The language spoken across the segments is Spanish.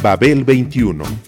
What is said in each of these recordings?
Babel 21 I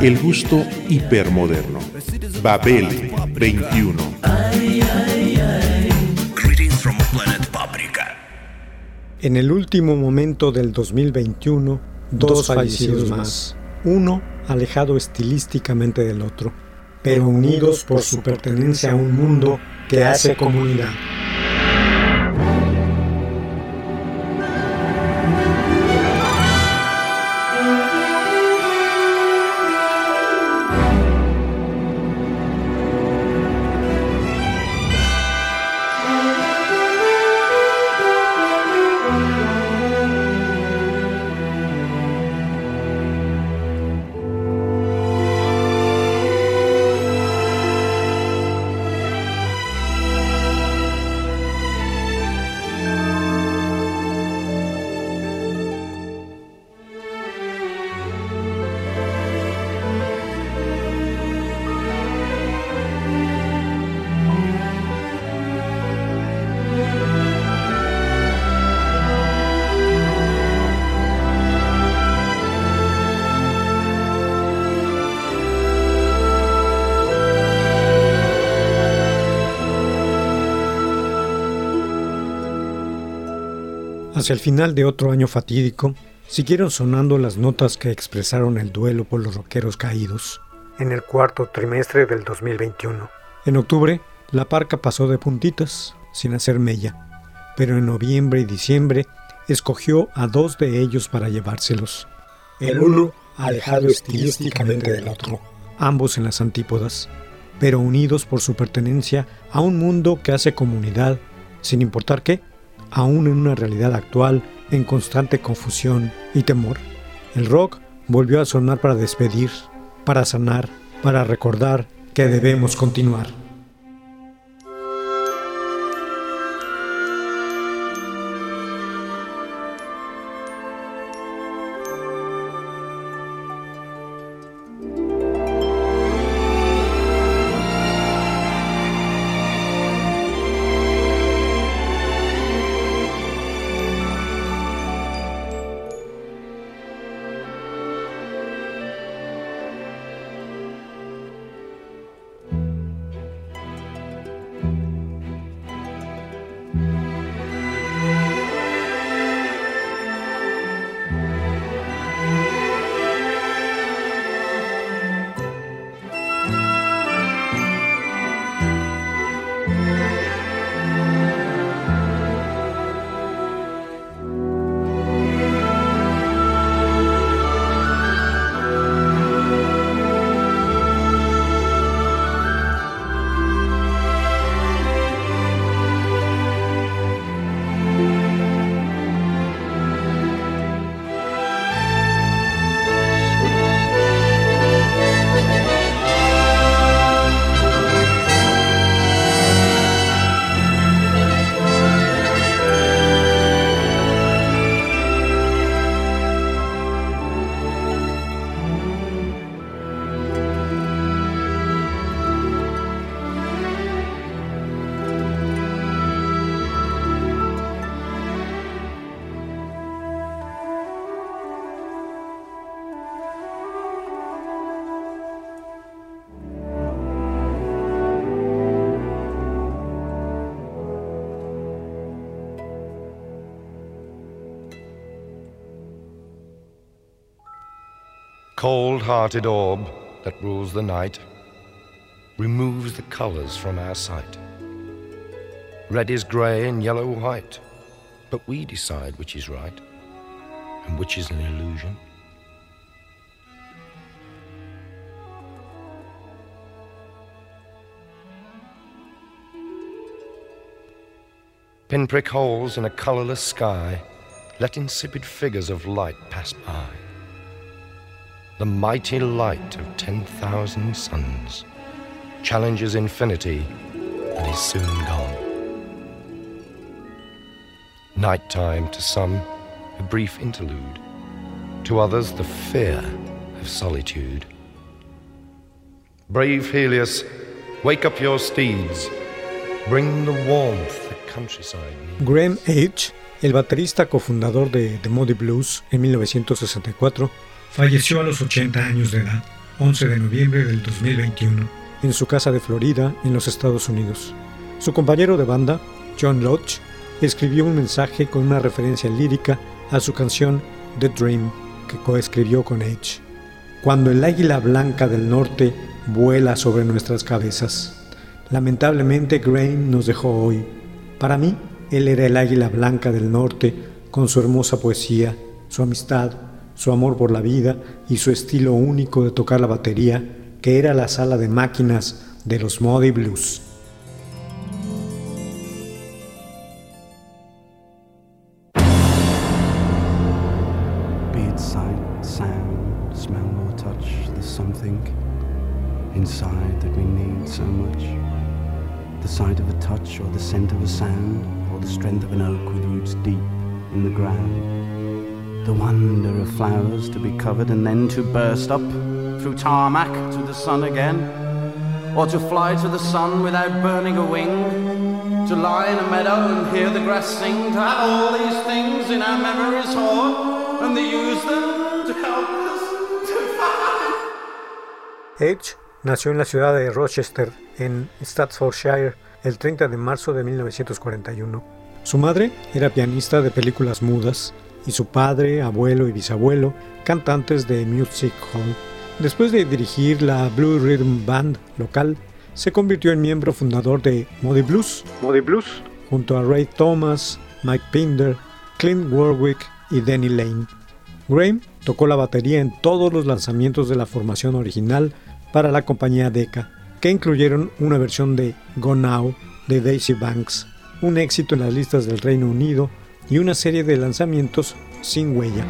El gusto hipermoderno. Babel 21. Greetings from planet Paprika. En el último momento del 2021, dos fallecidos más, uno alejado estilísticamente del otro, pero unidos por su pertenencia a un mundo que hace comunidad. Hacia el final de otro año fatídico, siguieron sonando las notas que expresaron el duelo por los rockeros caídos en el cuarto trimestre del 2021. En octubre, la parca pasó de puntitas, sin hacer mella, pero en noviembre y diciembre escogió a dos de ellos para llevárselos. El uno alejado estilísticamente del otro, ambos en las antípodas, pero unidos por su pertenencia a un mundo que hace comunidad, sin importar qué, aún en una realidad actual en constante confusión y temor. El rock volvió a sonar para despedir, para sanar, para recordar que debemos continuar. Cold hearted orb that rules the night removes the colors from our sight. Red is grey and yellow white, but we decide which is right and which is an illusion. Pinprick holes in a colourless sky let insipid figures of light pass by. The mighty light of 10,000 suns, challenges infinity and is soon gone. Nighttime to some, a brief interlude, to others, the fear of solitude. Brave Helios, wake up your steeds, bring the warmth the countryside needs. Graham H., el baterista cofundador de The Moody Blues en 1964, falleció a los 80 años de edad, 11 de noviembre del 2021, en su casa de Florida, en los Estados Unidos. Su compañero de banda, John Lodge, escribió un mensaje con una referencia lírica a su canción The Dream, que coescribió con H. Cuando el águila blanca del norte vuela sobre nuestras cabezas. Lamentablemente Grain nos dejó hoy. Para mí, él era el águila blanca del norte, con su hermosa poesía, su amistad, su amor por la vida y su estilo único de tocar la batería, que era la sala de máquinas de los Moody Blues. Inside that we need so much. The sight of a touch, or the scent of a sound, or the strength of an oak with roots deep in the ground. The wonder of flowers to be covered and then to burst up through tarmac to the sun again. Or to fly to the sun without burning a wing. To lie in a meadow and hear the grass sing. To have all these things in our memories hoard and to use them to help us to find. Edge nació en la ciudad de Rochester, en Staffordshire, el 30 de marzo de 1941. Su madre era pianista de películas mudas y su padre, abuelo y bisabuelo cantantes de Music Hall. Después de dirigir la Blue Rhythm Band local, se convirtió en miembro fundador de Moody Blues, Moody Blues, junto a Ray Thomas, Mike Pinder, Clint Warwick y Danny Lane. Graham tocó la batería en todos los lanzamientos de la formación original para la compañía Decca, que incluyeron una versión de Go Now de Daisy Banks, un éxito en las listas del Reino Unido y una serie de lanzamientos sin huella.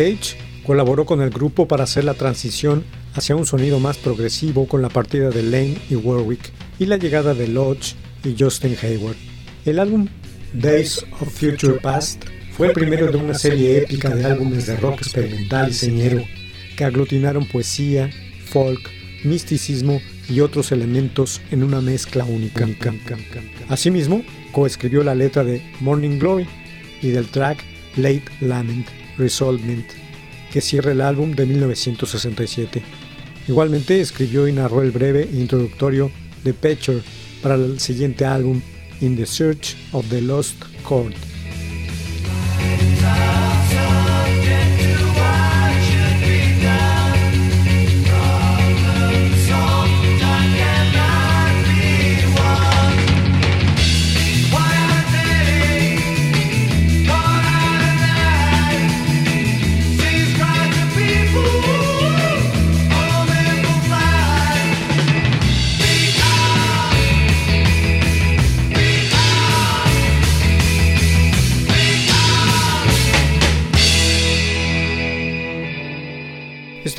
Age colaboró con el grupo para hacer la transición hacia un sonido más progresivo con la partida de Lane y Warwick y la llegada de Lodge y Justin Hayward. El álbum Days of Future Past fue el primero de una serie épica de álbumes de rock experimental y señero que aglutinaron poesía, folk, misticismo y otros elementos en una mezcla única. Asimismo, coescribió la letra de Morning Glory y del track Late Lament Resolvement, que cierra el álbum de 1967. Igualmente escribió y narró el breve introductorio de Picture para el siguiente álbum In the Search of the Lost Chord.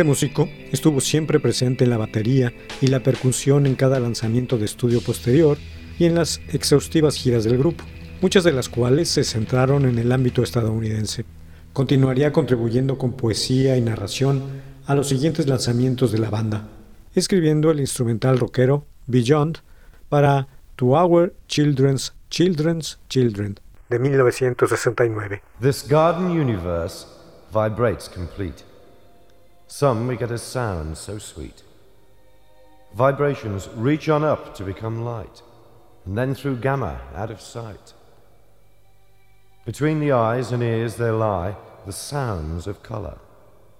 Este músico estuvo siempre presente en la batería y la percusión en cada lanzamiento de estudio posterior y en las exhaustivas giras del grupo, muchas de las cuales se centraron en el ámbito estadounidense. Continuaría contribuyendo con poesía y narración a los siguientes lanzamientos de la banda, escribiendo el instrumental rockero Beyond para To Our Children's Children's Children de 1969. This garden universe vibrates complete. Some we get a sound so sweet. Vibrations reach on up to become light, and then through gamma out of sight. Between the eyes and ears there lie the sounds of colour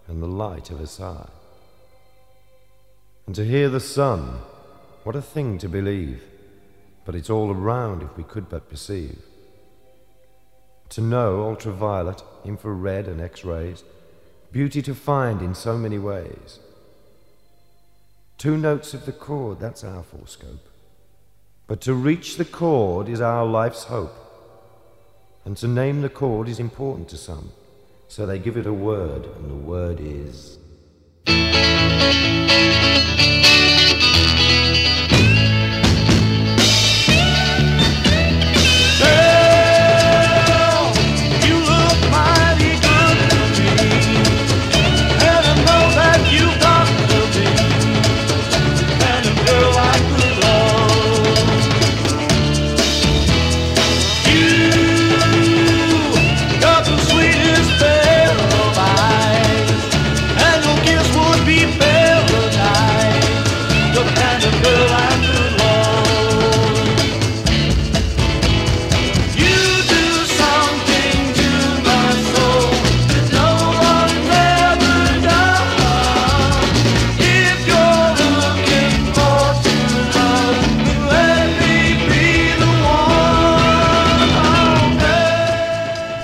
and the light of a sigh. And to hear the sun, what a thing to believe, but it's all around if we could but perceive. To know ultraviolet, infrared, and X rays Beauty to find in so many ways. Two notes of the chord, that's our full scope. But to reach the chord is our life's hope. And to name the chord is important to some. So they give it a word, and the word is.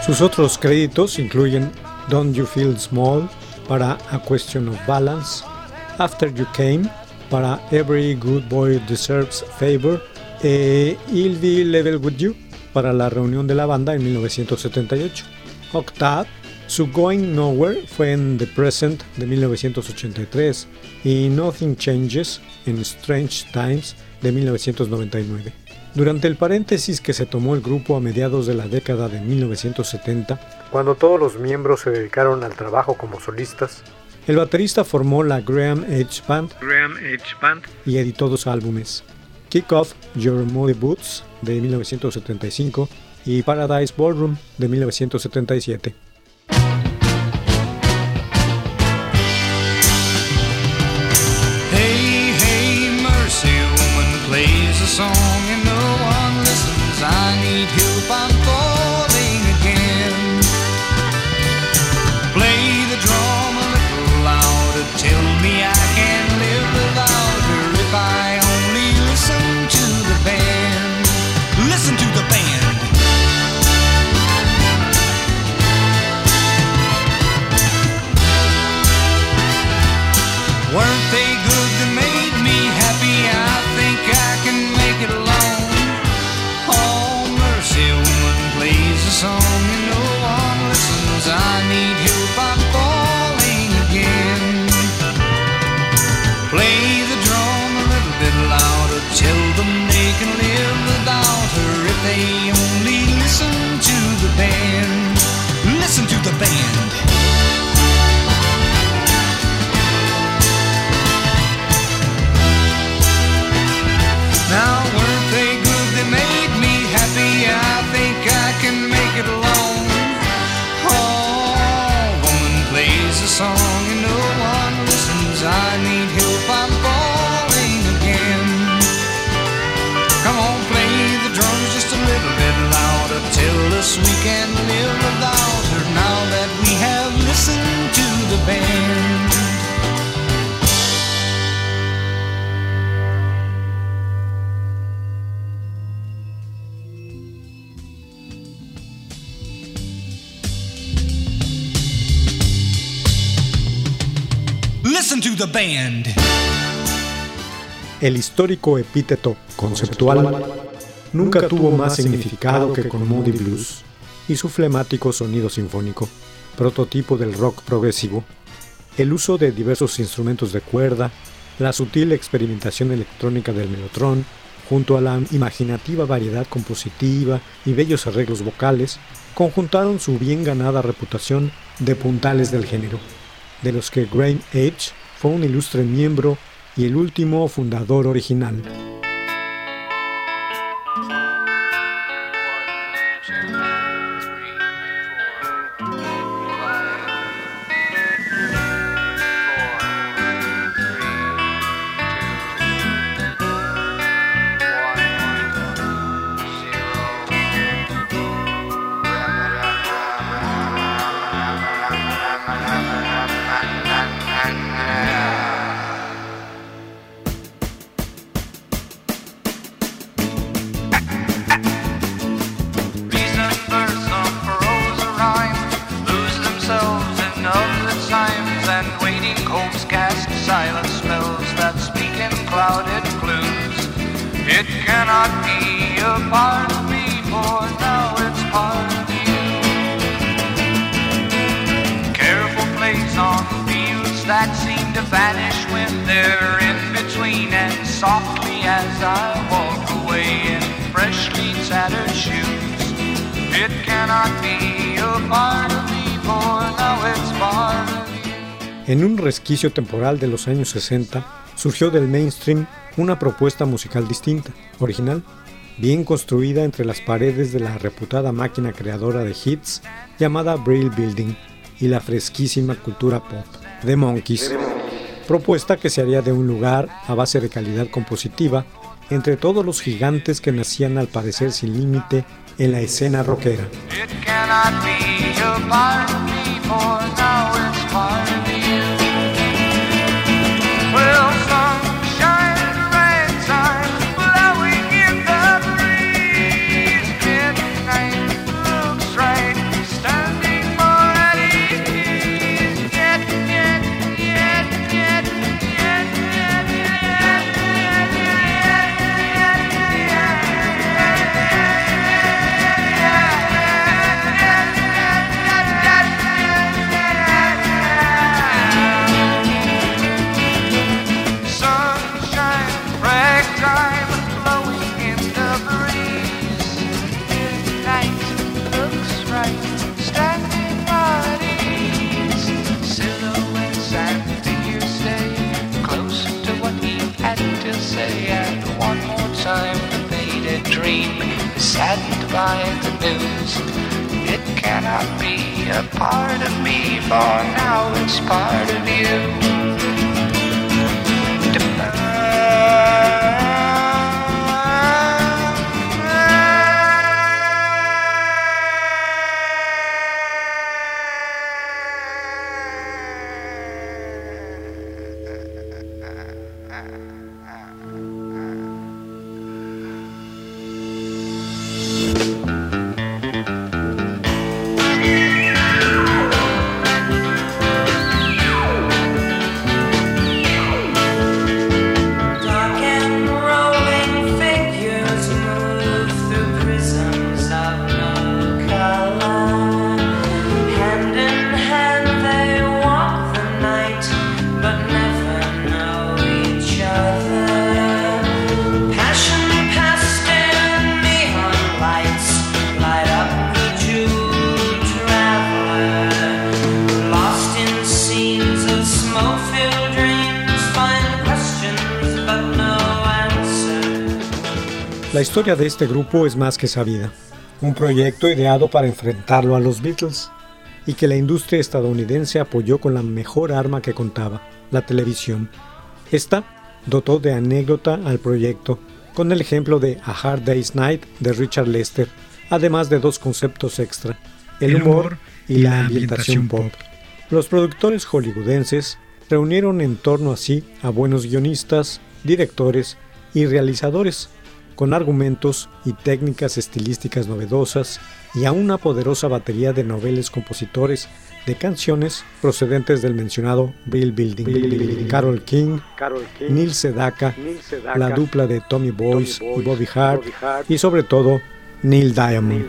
Sus otros créditos incluyen Don't You Feel Small para A Question of Balance, After You Came para Every Good Boy Deserves Favor e I'll Be Level With You para la reunión de la banda en 1978. Octave, su Going Nowhere fue en The Present de 1983 y Nothing Changes en Strange Times de 1999. Durante el paréntesis que se tomó el grupo a mediados de la década de 1970, cuando todos los miembros se dedicaron al trabajo como solistas, el baterista formó la Graham Edge Band, Band y editó dos álbumes, Kick Off Your Muddy Boots de 1975 y Paradise Ballroom de 1977. El histórico epíteto conceptual nunca tuvo más significado que con Moody Blues y su flemático sonido sinfónico, prototipo del rock progresivo, el uso de diversos instrumentos de cuerda, la sutil experimentación electrónica del melotron, junto a la imaginativa variedad compositiva y bellos arreglos vocales, conjuntaron su bien ganada reputación de puntales del género, de los que Graham Edge fue un ilustre miembro y el último fundador original. Resquicio temporal de los años 60, surgió del mainstream una propuesta musical distinta, original, bien construida entre las paredes de la reputada máquina creadora de hits llamada Brill Building y la fresquísima cultura pop, The Monkeys, propuesta que se haría de un lugar a base de calidad compositiva entre todos los gigantes que nacían al parecer sin límite en la escena rockera. By the news. It cannot be a part of me, for now it's part of you. Historia de este grupo es más que sabida. Un proyecto ideado para enfrentarlo a los Beatles y que la industria estadounidense apoyó con la mejor arma que contaba, la televisión. Esta dotó de anécdota al proyecto, con el ejemplo de A Hard Day's Night de Richard Lester, además de dos conceptos extra, el, humor, y la ambientación pop. Los productores hollywoodenses reunieron en torno así a buenos guionistas, directores y realizadores, con argumentos y técnicas estilísticas novedosas y a una poderosa batería de noveles compositores de canciones procedentes del mencionado Bill Building, Carol, King, Neil, Sedaka, la dupla de Tommy Boyce, y Bobby Hart, y sobre todo Neil Diamond.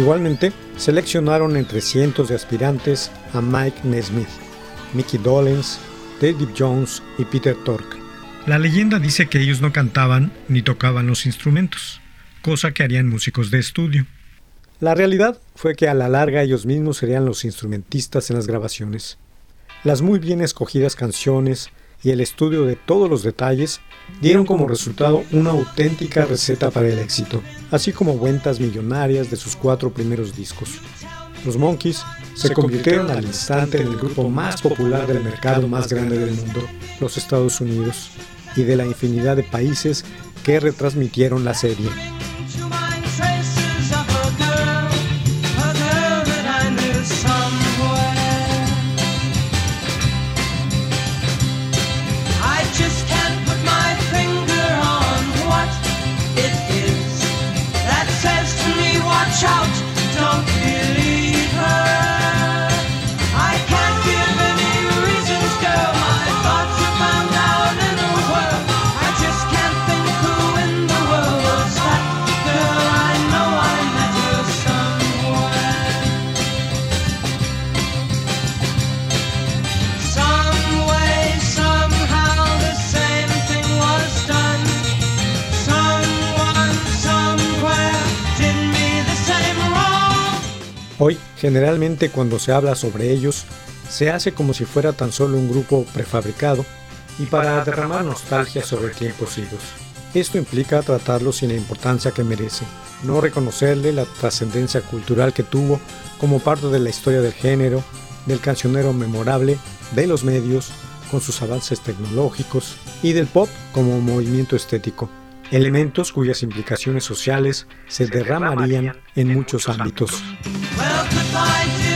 Igualmente, seleccionaron entre cientos de aspirantes a Mike Nesmith, Mickey Dolenz, David Jones y Peter Tork. La leyenda dice que ellos no cantaban ni tocaban los instrumentos, cosa que harían músicos de estudio. La realidad fue que a la larga ellos mismos serían los instrumentistas en las grabaciones. Las muy bien escogidas canciones y el estudio de todos los detalles dieron como resultado una auténtica receta para el éxito, así como ventas millonarias de sus cuatro primeros discos. Los Monkeys se convirtieron al instante en el grupo más popular del mercado más grande del mundo, los Estados Unidos, y de la infinidad de países que retransmitieron la serie. Generalmente cuando se habla sobre ellos, se hace como si fuera tan solo un grupo prefabricado y para derramar nostalgia sobre tiempos idos. Esto implica tratarlo sin la importancia que merece, no reconocerle la trascendencia cultural que tuvo como parte de la historia del género, del cancionero memorable, de los medios, con sus avances tecnológicos, y del pop como movimiento estético elementos cuyas implicaciones sociales se derramarían en muchos ámbitos. Night,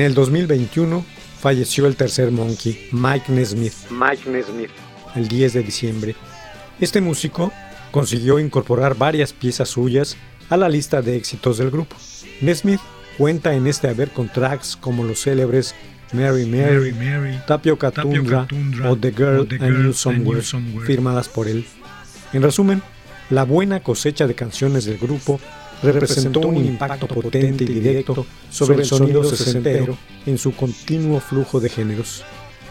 En el 2021 falleció el tercer Monkey, Mike Nesmith. Mike Nesmith. El 10 de diciembre. Este músico consiguió incorporar varias piezas suyas a la lista de éxitos del grupo. Nesmith cuenta en este haber con tracks como los célebres Mary Mary, Tapio Tundra o The Girl I Knew Somewhere, firmadas por él. En resumen, la buena cosecha de canciones del grupo representó un impacto potente y directo sobre el sonido sesentero en su continuo flujo de géneros.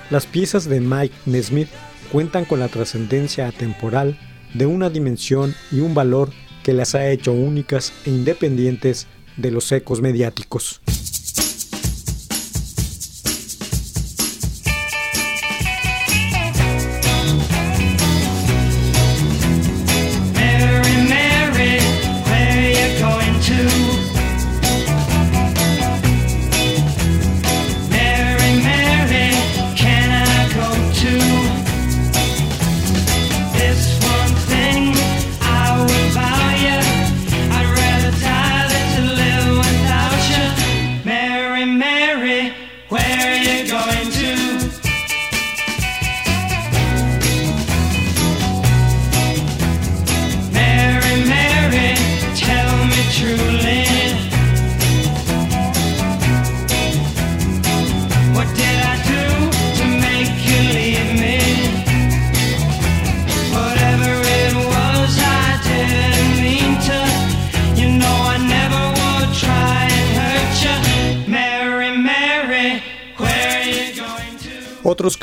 Las piezas de Mike Nesmith cuentan con la trascendencia atemporal de una dimensión y un valor que las ha hecho únicas e independientes de los ecos mediáticos.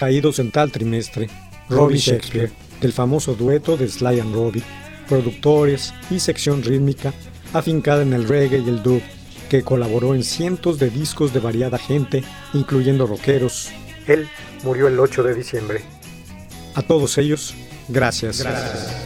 Caídos en tal trimestre, Robbie Shakespeare, del famoso dueto de Sly and Robbie, productores y sección rítmica afincada en el reggae y el dub, que colaboró en cientos de discos de variada gente, incluyendo rockeros. Él murió el 8 de diciembre. A todos ellos, gracias. gracias.